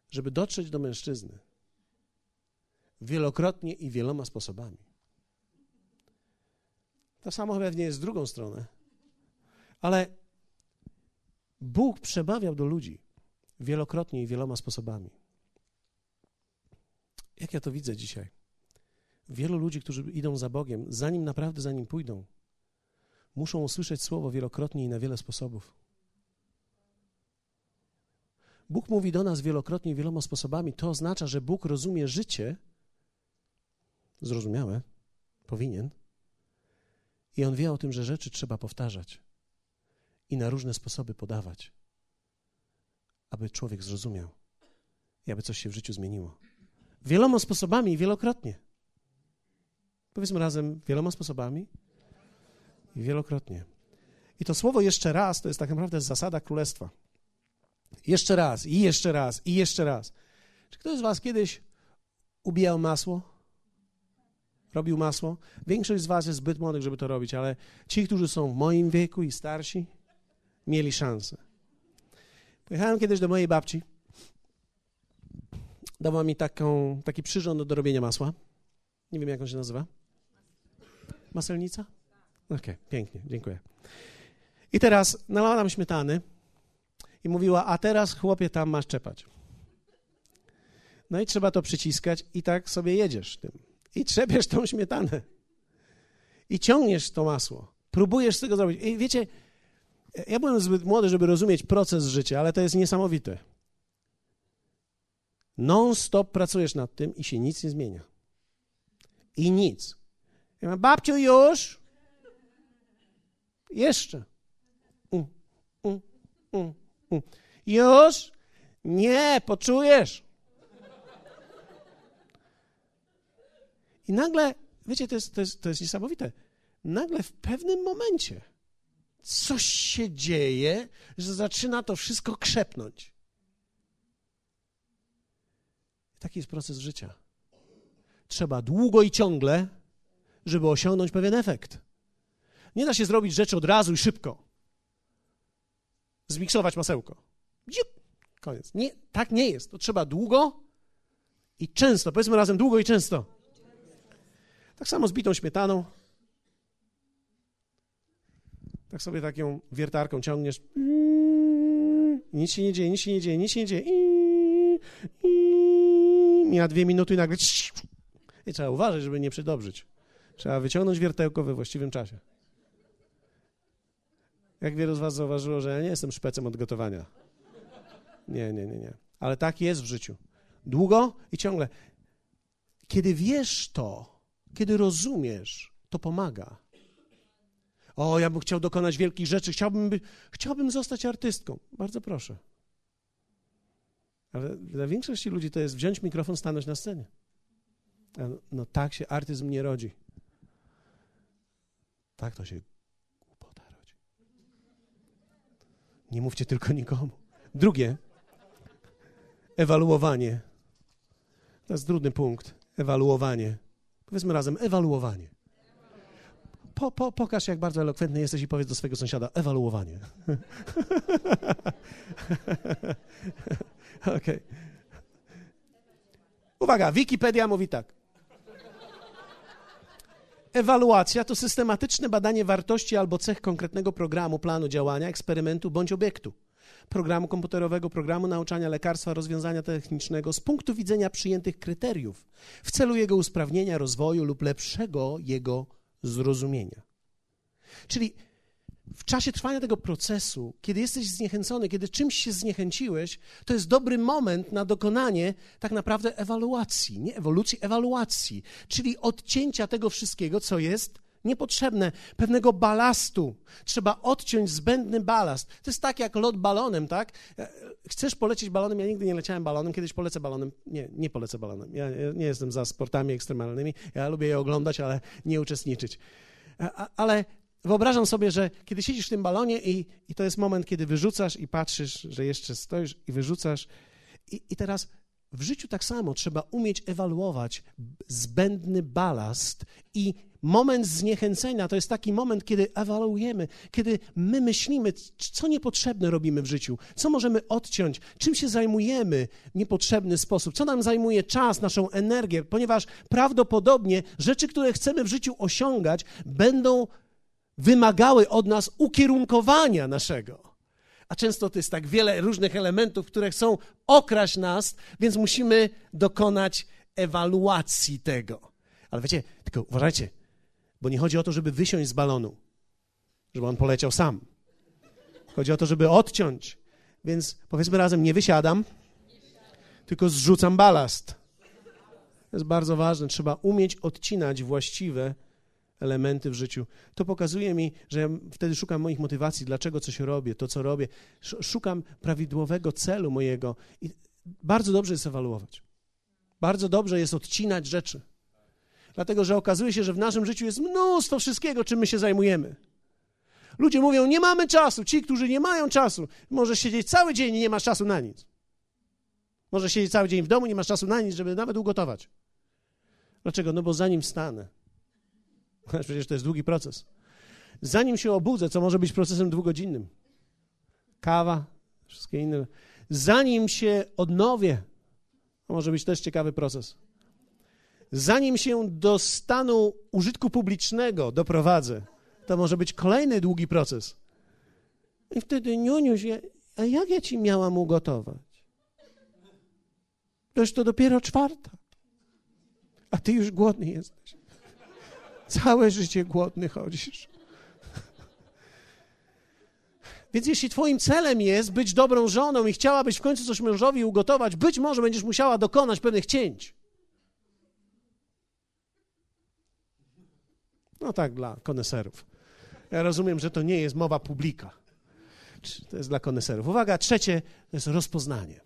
Żeby dotrzeć do mężczyzny wielokrotnie i wieloma sposobami. To samo pewnie jest z drugą stronę. Ale Bóg przemawiał do ludzi wielokrotnie i wieloma sposobami. Jak ja to widzę dzisiaj? Wielu ludzi, którzy idą za Bogiem, zanim naprawdę za nim pójdą, muszą usłyszeć słowo wielokrotnie i na wiele sposobów. Bóg mówi do nas wielokrotnie i wieloma sposobami. To oznacza, że Bóg rozumie życie. Zrozumiałe, powinien. I on wie o tym, że rzeczy trzeba powtarzać i na różne sposoby podawać, aby człowiek zrozumiał i aby coś się w życiu zmieniło. Wieloma sposobami i wielokrotnie. Powiedzmy razem, wieloma sposobami wielokrotnie. I to słowo jeszcze raz to jest tak naprawdę zasada królestwa. Jeszcze raz, i jeszcze raz, i jeszcze raz. Czy ktoś z Was kiedyś ubijał masło? Robił masło? Większość z Was jest zbyt młodych, żeby to robić, ale ci, którzy są w moim wieku i starsi, mieli szansę. Pojechałem kiedyś do mojej babci. Dała mi taką, taki przyrząd do robienia masła. Nie wiem, jak on się nazywa. Maselnica? Okej, okay, pięknie, dziękuję. I teraz nalała nam śmietany i mówiła, a teraz chłopie tam masz czepać. No i trzeba to przyciskać i tak sobie jedziesz tym. I trzepiesz tą śmietanę. I ciągniesz to masło. Próbujesz z tego zrobić. I wiecie, ja byłem zbyt młody, żeby rozumieć proces życia, ale to jest niesamowite. Non-stop pracujesz nad tym i się nic nie zmienia. I nic. Ja babciu, już? Jeszcze. Mm, mm, mm, mm. Już? Nie, poczujesz. I nagle, wiecie, to jest, to jest, to jest niesamowite. Nagle w pewnym momencie coś się dzieje, że zaczyna to wszystko krzepnąć. Taki jest proces życia. Trzeba długo i ciągle, żeby osiągnąć pewien efekt. Nie da się zrobić rzeczy od razu i szybko. Zmiksować masełko. Koniec. Nie, tak nie jest. To trzeba długo i często. Powiedzmy razem długo i często. Tak samo z bitą śmietaną. Tak sobie taką wiertarką ciągniesz. Nic się nie dzieje, nic się nie dzieje, nic się nie dzieje. Mija dwie minuty i nagle. I trzeba uważać, żeby nie przedobrzyć. Trzeba wyciągnąć wiertełko we właściwym czasie. Jak wielu z Was zauważyło, że ja nie jestem szpecem od gotowania. Nie, nie, nie, nie. Ale tak jest w życiu. Długo i ciągle. Kiedy wiesz to, kiedy rozumiesz, to pomaga. O, ja bym chciał dokonać wielkich rzeczy, chciałbym, by, chciałbym zostać artystką. Bardzo proszę. Ale dla większości ludzi to jest wziąć mikrofon, stanąć na scenie. No, no tak się artyzm nie rodzi. Tak to się głupota rodzi. Nie mówcie tylko nikomu. Drugie, ewaluowanie. To jest trudny punkt. Ewaluowanie. Powiedzmy razem, ewaluowanie po, po, pokaż, jak bardzo elokwentny jesteś i powiedz do swojego sąsiada, ewaluowanie. Okej. Okay. Uwaga, Wikipedia mówi tak. Ewaluacja to systematyczne badanie wartości albo cech konkretnego programu, planu działania, eksperymentu bądź obiektu. Programu komputerowego, programu nauczania, lekarstwa, rozwiązania technicznego z punktu widzenia przyjętych kryteriów w celu jego usprawnienia, rozwoju lub lepszego jego zrozumienia. Czyli w czasie trwania tego procesu, kiedy jesteś zniechęcony, kiedy czymś się zniechęciłeś, to jest dobry moment na dokonanie tak naprawdę ewaluacji, nie ewolucji, ewaluacji, czyli odcięcia tego wszystkiego, co jest niepotrzebne, pewnego balastu. Trzeba odciąć zbędny balast. To jest tak jak lot balonem, tak? Chcesz polecieć balonem? Ja nigdy nie leciałem balonem, kiedyś polecę balonem. Nie, nie polecę balonem. Ja nie jestem za sportami ekstremalnymi. Ja lubię je oglądać, ale nie uczestniczyć. Ale wyobrażam sobie, że kiedy siedzisz w tym balonie i, i to jest moment, kiedy wyrzucasz i patrzysz, że jeszcze stoisz i wyrzucasz. I, I teraz w życiu tak samo trzeba umieć ewaluować zbędny balast i moment zniechęcenia to jest taki moment, kiedy ewaluujemy, kiedy my myślimy, co niepotrzebne robimy w życiu, co możemy odciąć, czym się zajmujemy w niepotrzebny sposób, co nam zajmuje czas, naszą energię, ponieważ prawdopodobnie rzeczy, które chcemy w życiu osiągać, będą wymagały od nas ukierunkowania naszego. A często to jest tak wiele różnych elementów, które chcą okraść nas, więc musimy dokonać ewaluacji tego. Ale wiecie, tylko uważajcie, bo nie chodzi o to, żeby wysiąść z balonu, żeby on poleciał sam. Chodzi o to, żeby odciąć. Więc powiedzmy razem, nie wysiadam, tylko zrzucam balast. To jest bardzo ważne. Trzeba umieć odcinać właściwe elementy w życiu. To pokazuje mi, że ja wtedy szukam moich motywacji, dlaczego coś robię, to co robię. Szukam prawidłowego celu mojego i bardzo dobrze jest ewaluować. Bardzo dobrze jest odcinać rzeczy. Dlatego, że okazuje się, że w naszym życiu jest mnóstwo wszystkiego, czym my się zajmujemy. Ludzie mówią, nie mamy czasu. Ci, którzy nie mają czasu, może siedzieć cały dzień i nie masz czasu na nic. Może siedzieć cały dzień w domu, nie masz czasu na nic, żeby nawet ugotować. Dlaczego? No bo zanim wstanę, Przecież to jest długi proces. Zanim się obudzę, co może być procesem dwugodzinnym, kawa, wszystkie inne. Zanim się odnowię, to może być też ciekawy proces. Zanim się do stanu użytku publicznego doprowadzę, to może być kolejny długi proces. I wtedy, Niuniuś, a jak ja ci miałam ugotować? Toż to dopiero czwarta, a ty już głodny jesteś. Całe życie głodny chodzisz. Więc jeśli twoim celem jest być dobrą żoną i chciałabyś w końcu coś mężowi ugotować, być może będziesz musiała dokonać pewnych cięć. No tak, dla koneserów. Ja rozumiem, że to nie jest mowa publika. To jest dla koneserów. Uwaga, trzecie to jest rozpoznanie.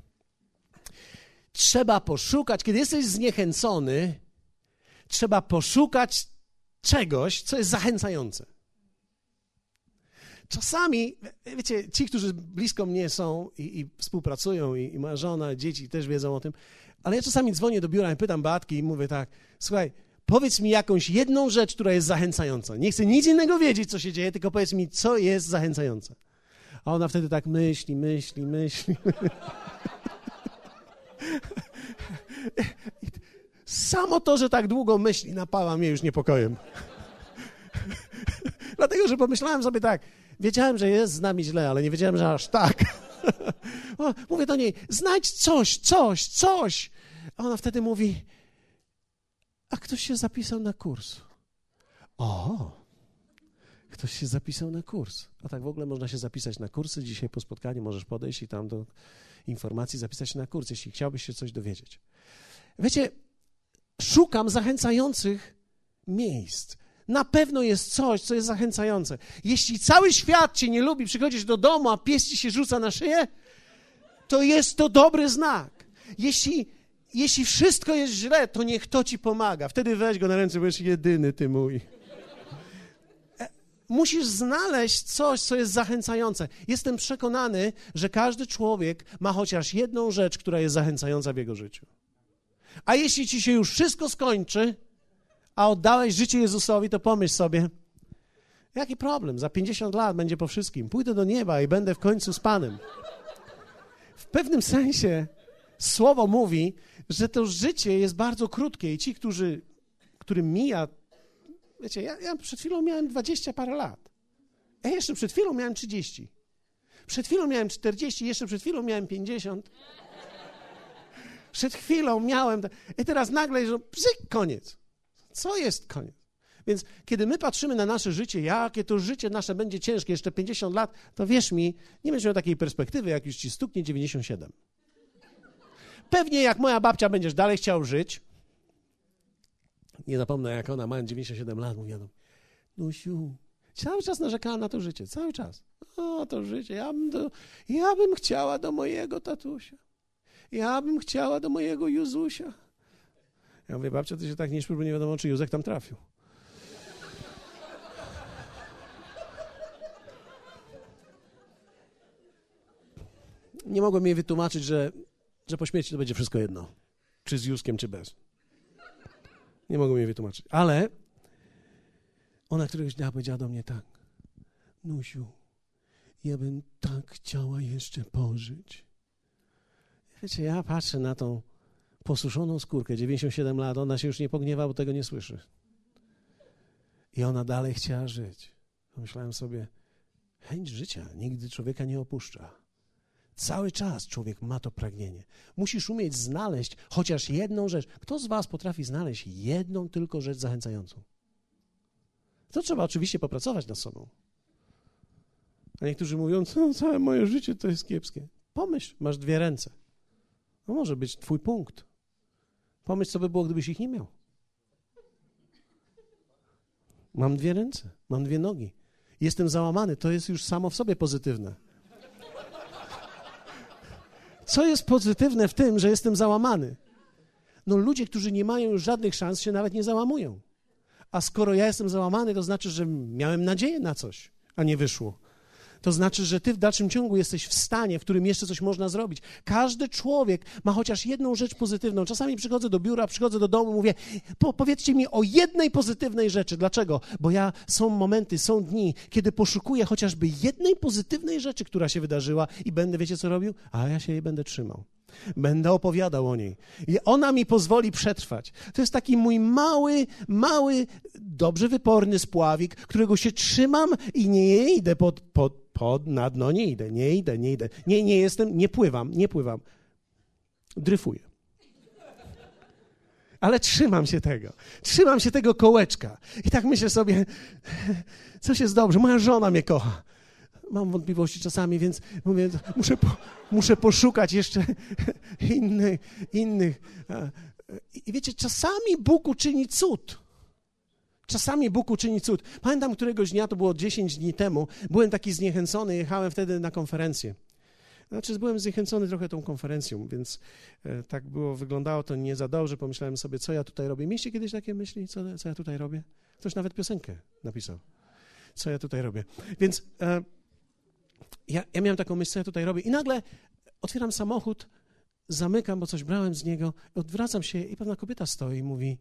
Trzeba poszukać, kiedy jesteś zniechęcony, trzeba poszukać czegoś, co jest zachęcające. Czasami, wiecie, ci, którzy blisko mnie są i, i współpracują, i, i moja żona, dzieci też wiedzą o tym, ale ja czasami dzwonię do biura i pytam Batki i mówię tak, słuchaj, powiedz mi jakąś jedną rzecz, która jest zachęcająca. Nie chcę nic innego wiedzieć, co się dzieje, tylko powiedz mi, co jest zachęcające. A ona wtedy tak myśli, myśli, myśli. Samo to, że tak długo myśli, napała mnie już niepokojem. Dlatego, że pomyślałem sobie tak, wiedziałem, że jest z nami źle, ale nie wiedziałem, że aż tak. Mówię do niej, znajdź coś, coś, coś. A ona wtedy mówi, a ktoś się zapisał na kurs. O, ktoś się zapisał na kurs. A tak w ogóle można się zapisać na kursy. Dzisiaj po spotkaniu możesz podejść i tam do informacji zapisać się na kurs, jeśli chciałbyś się coś dowiedzieć. Wiecie, szukam zachęcających miejsc. Na pewno jest coś, co jest zachęcające. Jeśli cały świat cię nie lubi, przychodzisz do domu, a pies ci się rzuca na szyję, to jest to dobry znak. Jeśli, jeśli wszystko jest źle, to niech to ci pomaga. Wtedy weź go na ręce, jest jedyny, ty mój. E, musisz znaleźć coś, co jest zachęcające. Jestem przekonany, że każdy człowiek ma chociaż jedną rzecz, która jest zachęcająca w jego życiu. A jeśli ci się już wszystko skończy, a oddałeś życie Jezusowi, to pomyśl sobie, jaki problem? Za 50 lat będzie po wszystkim. Pójdę do nieba i będę w końcu z Panem. W pewnym sensie Słowo mówi, że to życie jest bardzo krótkie i ci, którzy, którym mija, wiecie, ja, ja przed chwilą miałem dwadzieścia parę lat, a jeszcze przed chwilą miałem trzydzieści. Przed chwilą miałem czterdzieści, jeszcze przed chwilą miałem pięćdziesiąt. Przed chwilą miałem. I teraz nagle, że bzyk, koniec. Co jest koniec? Więc kiedy my patrzymy na nasze życie, jakie to życie nasze będzie ciężkie, jeszcze 50 lat, to wierz mi, nie będziesz miał takiej perspektywy, jak już ci stuknie 97. Pewnie jak moja babcia będziesz dalej chciał żyć, nie zapomnę, jak ona, mając 97 lat, mówiła do Nusiu, cały czas narzekała na to życie, cały czas. O, to życie, ja bym, do, ja bym chciała do mojego tatusia. Ja bym chciała do mojego Juzusia. Ja mówię, babcia, ty się tak nie śpisz, bo nie wiadomo, czy Józek tam trafił. Nie mogłem jej wytłumaczyć, że, że po śmierci to będzie wszystko jedno. Czy z Józkiem, czy bez. Nie mogłem jej wytłumaczyć. Ale ona któregoś dnia powiedziała do mnie tak. Nusiu, ja bym tak chciała jeszcze pożyć. Wiecie, ja patrzę na tą posuszoną skórkę, 97 lat, ona się już nie pogniewa, bo tego nie słyszy. I ona dalej chciała żyć. Pomyślałem sobie, chęć życia nigdy człowieka nie opuszcza. Cały czas człowiek ma to pragnienie. Musisz umieć znaleźć chociaż jedną rzecz. Kto z Was potrafi znaleźć jedną tylko rzecz zachęcającą? To trzeba oczywiście popracować nad sobą. A niektórzy mówią, co całe moje życie to jest kiepskie. Pomyśl, masz dwie ręce. To może być twój punkt. Pomyśl, co by było, gdybyś ich nie miał. Mam dwie ręce, mam dwie nogi. Jestem załamany, to jest już samo w sobie pozytywne. Co jest pozytywne w tym, że jestem załamany? No ludzie, którzy nie mają już żadnych szans, się nawet nie załamują. A skoro ja jestem załamany, to znaczy, że miałem nadzieję na coś, a nie wyszło to znaczy, że ty w dalszym ciągu jesteś w stanie, w którym jeszcze coś można zrobić. Każdy człowiek ma chociaż jedną rzecz pozytywną. Czasami przychodzę do biura, przychodzę do domu, mówię, po, powiedzcie mi o jednej pozytywnej rzeczy. Dlaczego? Bo ja są momenty, są dni, kiedy poszukuję chociażby jednej pozytywnej rzeczy, która się wydarzyła i będę, wiecie co robił? A ja się jej będę trzymał. Będę opowiadał o niej. I ona mi pozwoli przetrwać. To jest taki mój mały, mały, dobrze wyporny spławik, którego się trzymam i nie idę pod, pod, pod na dno, nie idę, nie idę, nie idę. Nie, nie jestem, nie pływam, nie pływam. Dryfuję. Ale trzymam się tego. Trzymam się tego kołeczka. I tak myślę sobie, coś jest dobrze, moja żona mnie kocha mam wątpliwości czasami, więc mówię, muszę, po, muszę poszukać jeszcze innych. innych. I wiecie, czasami Bóg uczyni cud. Czasami Bóg uczyni cud. Pamiętam któregoś dnia, to było 10 dni temu, byłem taki zniechęcony, jechałem wtedy na konferencję. Znaczy, byłem zniechęcony trochę tą konferencją, więc e, tak było, wyglądało to nie za dobrze. Pomyślałem sobie, co ja tutaj robię. Mieliście kiedyś takie myśli, co, co ja tutaj robię? Ktoś nawet piosenkę napisał. Co ja tutaj robię? Więc e, ja, ja miałem taką myśl, co ja tutaj robię i nagle otwieram samochód, zamykam, bo coś brałem z niego, odwracam się i pewna kobieta stoi i mówi,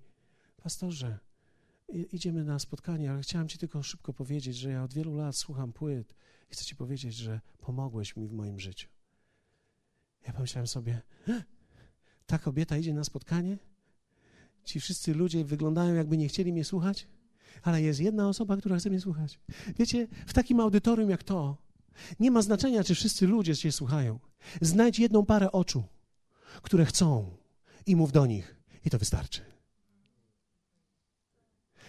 pastorze, idziemy na spotkanie, ale chciałem ci tylko szybko powiedzieć, że ja od wielu lat słucham płyt i chcę ci powiedzieć, że pomogłeś mi w moim życiu. Ja pomyślałem sobie, ta kobieta idzie na spotkanie? Ci wszyscy ludzie wyglądają, jakby nie chcieli mnie słuchać, ale jest jedna osoba, która chce mnie słuchać. Wiecie, w takim audytorium jak to, nie ma znaczenia, czy wszyscy ludzie cię słuchają. Znajdź jedną parę oczu, które chcą i mów do nich, i to wystarczy.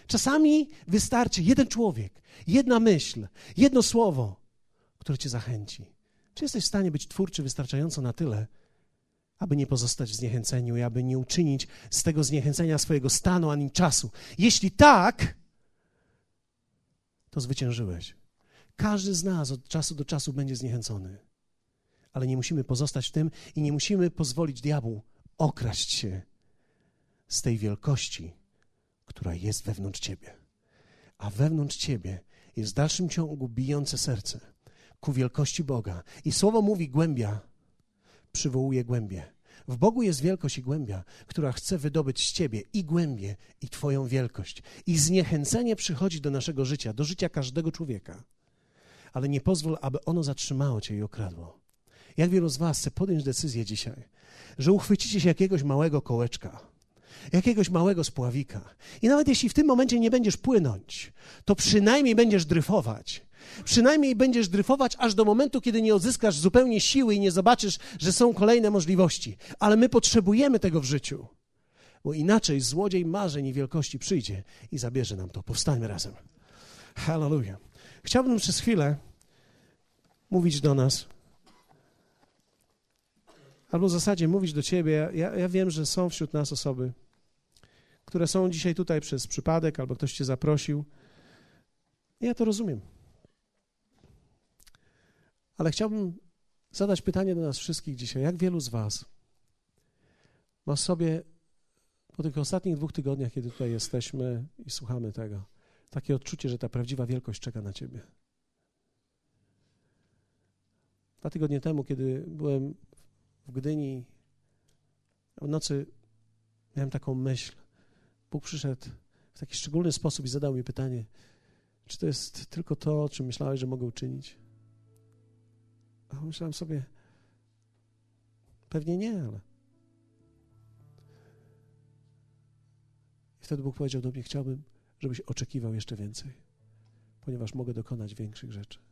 Czasami wystarczy jeden człowiek, jedna myśl, jedno słowo, które cię zachęci. Czy jesteś w stanie być twórczy wystarczająco na tyle, aby nie pozostać w zniechęceniu i aby nie uczynić z tego zniechęcenia swojego stanu ani czasu? Jeśli tak, to zwyciężyłeś. Każdy z nas od czasu do czasu będzie zniechęcony. Ale nie musimy pozostać w tym i nie musimy pozwolić diabłu okraść się z tej wielkości, która jest wewnątrz ciebie. A wewnątrz ciebie jest w dalszym ciągu bijące serce ku wielkości Boga. I słowo mówi głębia, przywołuje głębie. W Bogu jest wielkość i głębia, która chce wydobyć z ciebie i głębie, i twoją wielkość. I zniechęcenie przychodzi do naszego życia, do życia każdego człowieka ale nie pozwól, aby ono zatrzymało cię i okradło. Jak wielu z Was chce podjąć decyzję dzisiaj, że uchwycicie się jakiegoś małego kołeczka, jakiegoś małego spławika. I nawet jeśli w tym momencie nie będziesz płynąć, to przynajmniej będziesz dryfować. Przynajmniej będziesz dryfować aż do momentu, kiedy nie odzyskasz zupełnie siły i nie zobaczysz, że są kolejne możliwości. Ale my potrzebujemy tego w życiu, bo inaczej złodziej marzeń i wielkości przyjdzie i zabierze nam to. Powstańmy razem. Hallelujah. Chciałbym przez chwilę mówić do nas, albo w zasadzie mówić do ciebie. Ja, ja wiem, że są wśród nas osoby, które są dzisiaj tutaj przez przypadek, albo ktoś cię zaprosił. Ja to rozumiem. Ale chciałbym zadać pytanie do nas wszystkich dzisiaj. Jak wielu z Was ma sobie po tych ostatnich dwóch tygodniach, kiedy tutaj jesteśmy i słuchamy tego, takie odczucie, że ta prawdziwa wielkość czeka na Ciebie? Dwa tygodnie temu, kiedy byłem w Gdyni, w nocy miałem taką myśl. Bóg przyszedł w taki szczególny sposób i zadał mi pytanie, czy to jest tylko to, o czym myślałeś, że mogę uczynić? A myślałem sobie, pewnie nie, ale. I wtedy Bóg powiedział do mnie: Chciałbym, żebyś oczekiwał jeszcze więcej, ponieważ mogę dokonać większych rzeczy.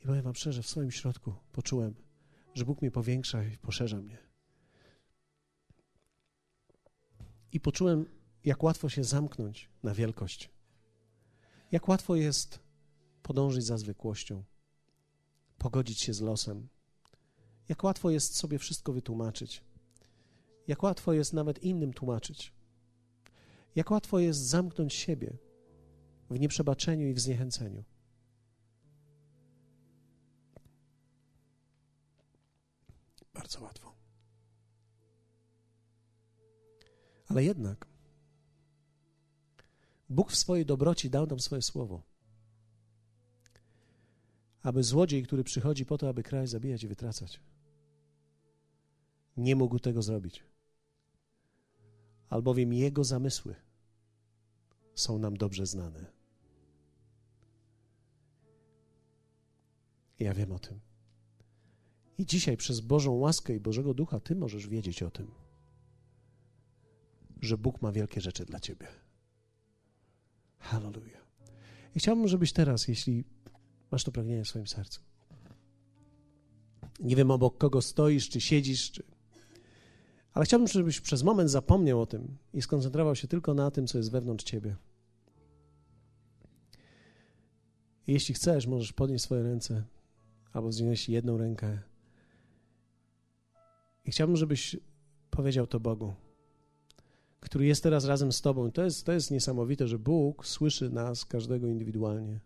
I powiem Wam szczerze, w swoim środku poczułem, że Bóg mnie powiększa i poszerza mnie. I poczułem, jak łatwo się zamknąć na wielkość. Jak łatwo jest podążyć za zwykłością pogodzić się z losem. Jak łatwo jest sobie wszystko wytłumaczyć. Jak łatwo jest nawet innym tłumaczyć. Jak łatwo jest zamknąć siebie w nieprzebaczeniu i w zniechęceniu. Bardzo łatwo. Ale jednak Bóg w swojej dobroci dał nam swoje słowo aby złodziej, który przychodzi po to, aby kraj zabijać i wytracać, nie mógł tego zrobić. Albowiem jego zamysły są nam dobrze znane. Ja wiem o tym. I dzisiaj przez Bożą łaskę i Bożego Ducha Ty możesz wiedzieć o tym, że Bóg ma wielkie rzeczy dla Ciebie. Hallelujah. I chciałbym, żebyś teraz, jeśli Masz to pragnienie w swoim sercu. Nie wiem, obok kogo stoisz, czy siedzisz, czy... ale chciałbym, żebyś przez moment zapomniał o tym i skoncentrował się tylko na tym, co jest wewnątrz ciebie. I jeśli chcesz, możesz podnieść swoje ręce albo wziąć jedną rękę. I chciałbym, żebyś powiedział to Bogu, który jest teraz razem z Tobą. To jest, to jest niesamowite, że Bóg słyszy nas, każdego indywidualnie.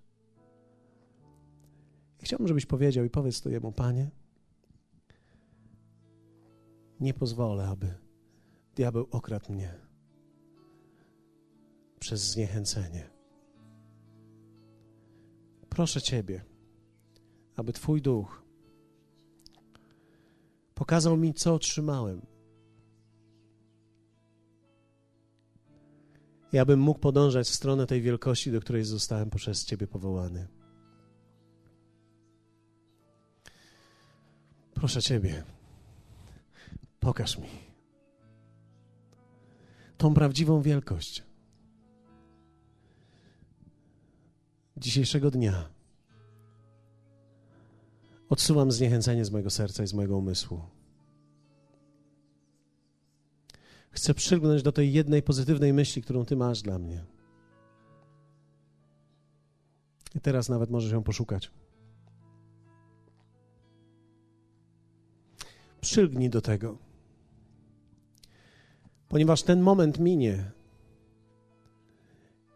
Chciałbym, żebyś powiedział i powiedz to Jemu, Panie, nie pozwolę, aby diabeł okradł mnie przez zniechęcenie. Proszę Ciebie, aby Twój duch pokazał mi, co otrzymałem. I abym mógł podążać w stronę tej wielkości, do której zostałem przez Ciebie powołany. Proszę Ciebie, pokaż mi tą prawdziwą wielkość dzisiejszego dnia. Odsuwam zniechęcenie z mojego serca i z mojego umysłu. Chcę przylgnąć do tej jednej pozytywnej myśli, którą Ty masz dla mnie. I teraz nawet możesz ją poszukać. Przylgnij do tego, ponieważ ten moment minie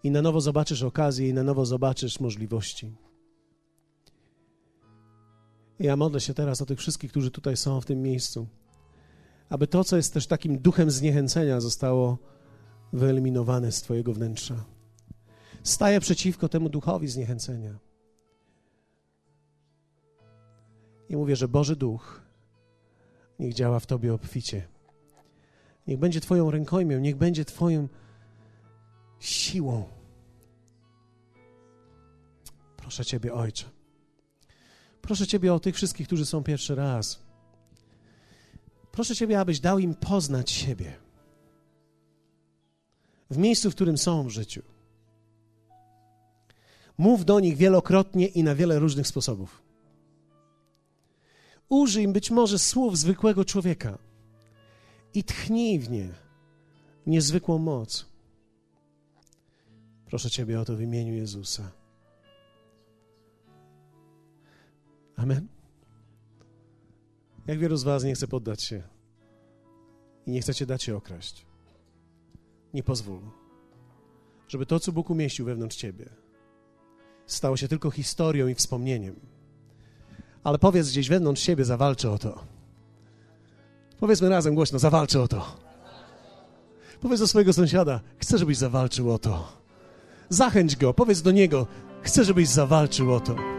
i na nowo zobaczysz okazję, i na nowo zobaczysz możliwości. Ja modlę się teraz o tych wszystkich, którzy tutaj są w tym miejscu, aby to, co jest też takim duchem zniechęcenia, zostało wyeliminowane z Twojego wnętrza. Staję przeciwko temu duchowi zniechęcenia. I mówię, że Boży Duch Niech działa w Tobie obficie. Niech będzie Twoją rękojmią, niech będzie Twoją siłą. Proszę Ciebie, Ojcze. Proszę Ciebie o tych wszystkich, którzy są pierwszy raz. Proszę Ciebie, abyś dał im poznać siebie w miejscu, w którym są w życiu. Mów do nich wielokrotnie i na wiele różnych sposobów. Użyj być może słów zwykłego człowieka i tchnij w nie niezwykłą moc. Proszę Ciebie o to w imieniu Jezusa. Amen. Jak wielu z Was nie chce poddać się i nie chcecie dać się okraść? Nie pozwól, żeby to, co Bóg umieścił wewnątrz Ciebie, stało się tylko historią i wspomnieniem. Ale powiedz gdzieś wewnątrz siebie, zawalczę o to. Powiedzmy razem głośno, zawalczę o to. Powiedz do swojego sąsiada, chcę, żebyś zawalczył o to. Zachęć go, powiedz do niego, chcę, żebyś zawalczył o to.